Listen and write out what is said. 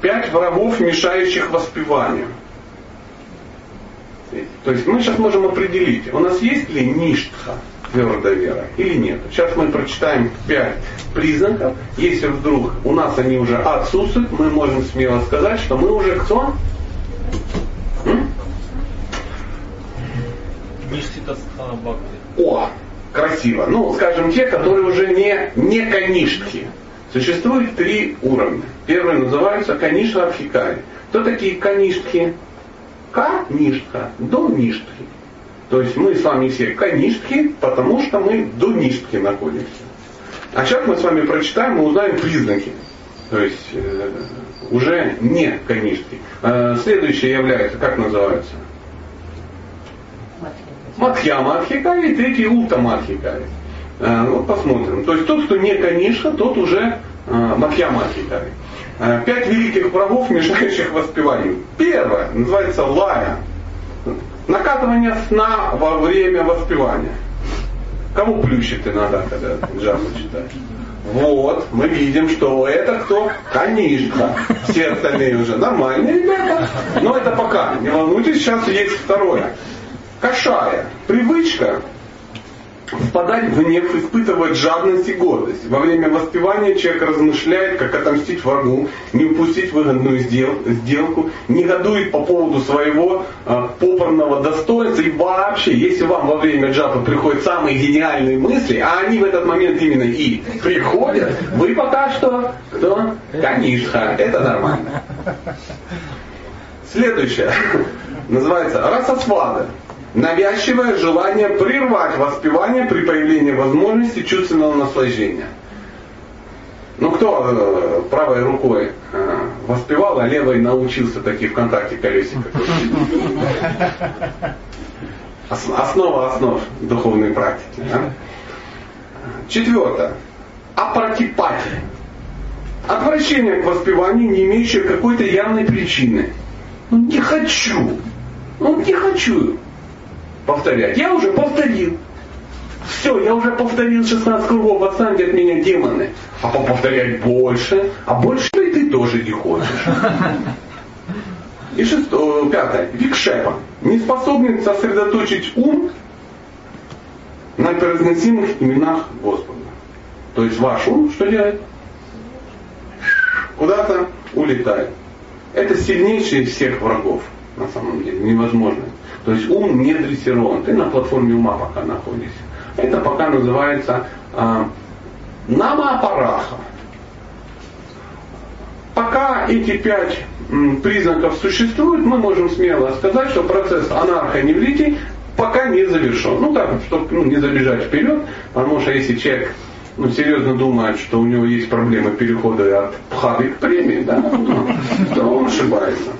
Пять врагов, мешающих воспеванию. То есть мы сейчас можем определить, у нас есть ли ништха, твердая вера, или нет. Сейчас мы прочитаем пять признаков. Если вдруг у нас они уже отсутствуют, мы можем смело сказать, что мы уже кто? О, красиво. Ну, скажем, те, которые уже не, не каништхи. Существует три уровня. Первый называется канишха абхикари. Кто такие каништхи? Каништха, до ништхи. То есть мы с вами все каништхи, потому что мы до ништхи находимся. А сейчас мы с вами прочитаем и узнаем признаки. То есть э, уже не каништхи. Э, следующее является, как называется? Мадхьяма Адхикари, третий Улта Адхикари. Э, вот посмотрим. То есть тот, кто не Канишка, тот уже э, Мадхьяма Адхикари. Э, пять великих врагов, мешающих воспеванию. Первое называется лая. Накатывание сна во время воспевания. Кому плющит иногда, когда джазу читаешь? Вот, мы видим, что это кто? Канишка. Все остальные уже нормальные ребята. Но это пока. Не волнуйтесь, сейчас есть второе. Кошая. Привычка впадать в гнев, испытывать жадность и гордость. Во время воспевания человек размышляет, как отомстить врагу, не упустить выгодную сделку, негодует по поводу своего э, попорного достоинства. И вообще, если вам во время джапа приходят самые гениальные мысли, а они в этот момент именно и приходят, вы пока что кто? Канишха. Это нормально. Следующее. Называется расосвада навязчивое желание прервать воспевание при появлении возможности чувственного наслаждения. Ну кто э, правой рукой э, воспевал, а левой научился такие ВКонтакте колесика Основа основ духовной практики. Да? Четвертое. Апартипатия. Отвращение к воспеванию, не имеющее какой-то явной причины. Ну не хочу. Ну не хочу повторять. Я уже повторил. Все, я уже повторил 16 кругов, отстаньте от меня демоны. А повторять больше, а больше и ты тоже не хочешь. И шестое, пятое, викшепа. Не способен сосредоточить ум на произносимых именах Господа. То есть ваш ум что делает? Куда-то улетает. Это сильнейший из всех врагов, на самом деле, невозможно. То есть ум не дрессирован. Ты на платформе ума пока находишься. Это пока называется э, намапараха. Пока эти пять признаков существуют, мы можем смело сказать, что процесс анархоневритий пока не завершен. Ну так, чтобы ну, не забежать вперед, потому что если человек ну, серьезно думает, что у него есть проблемы перехода от пхады к премии, да, то он ошибается.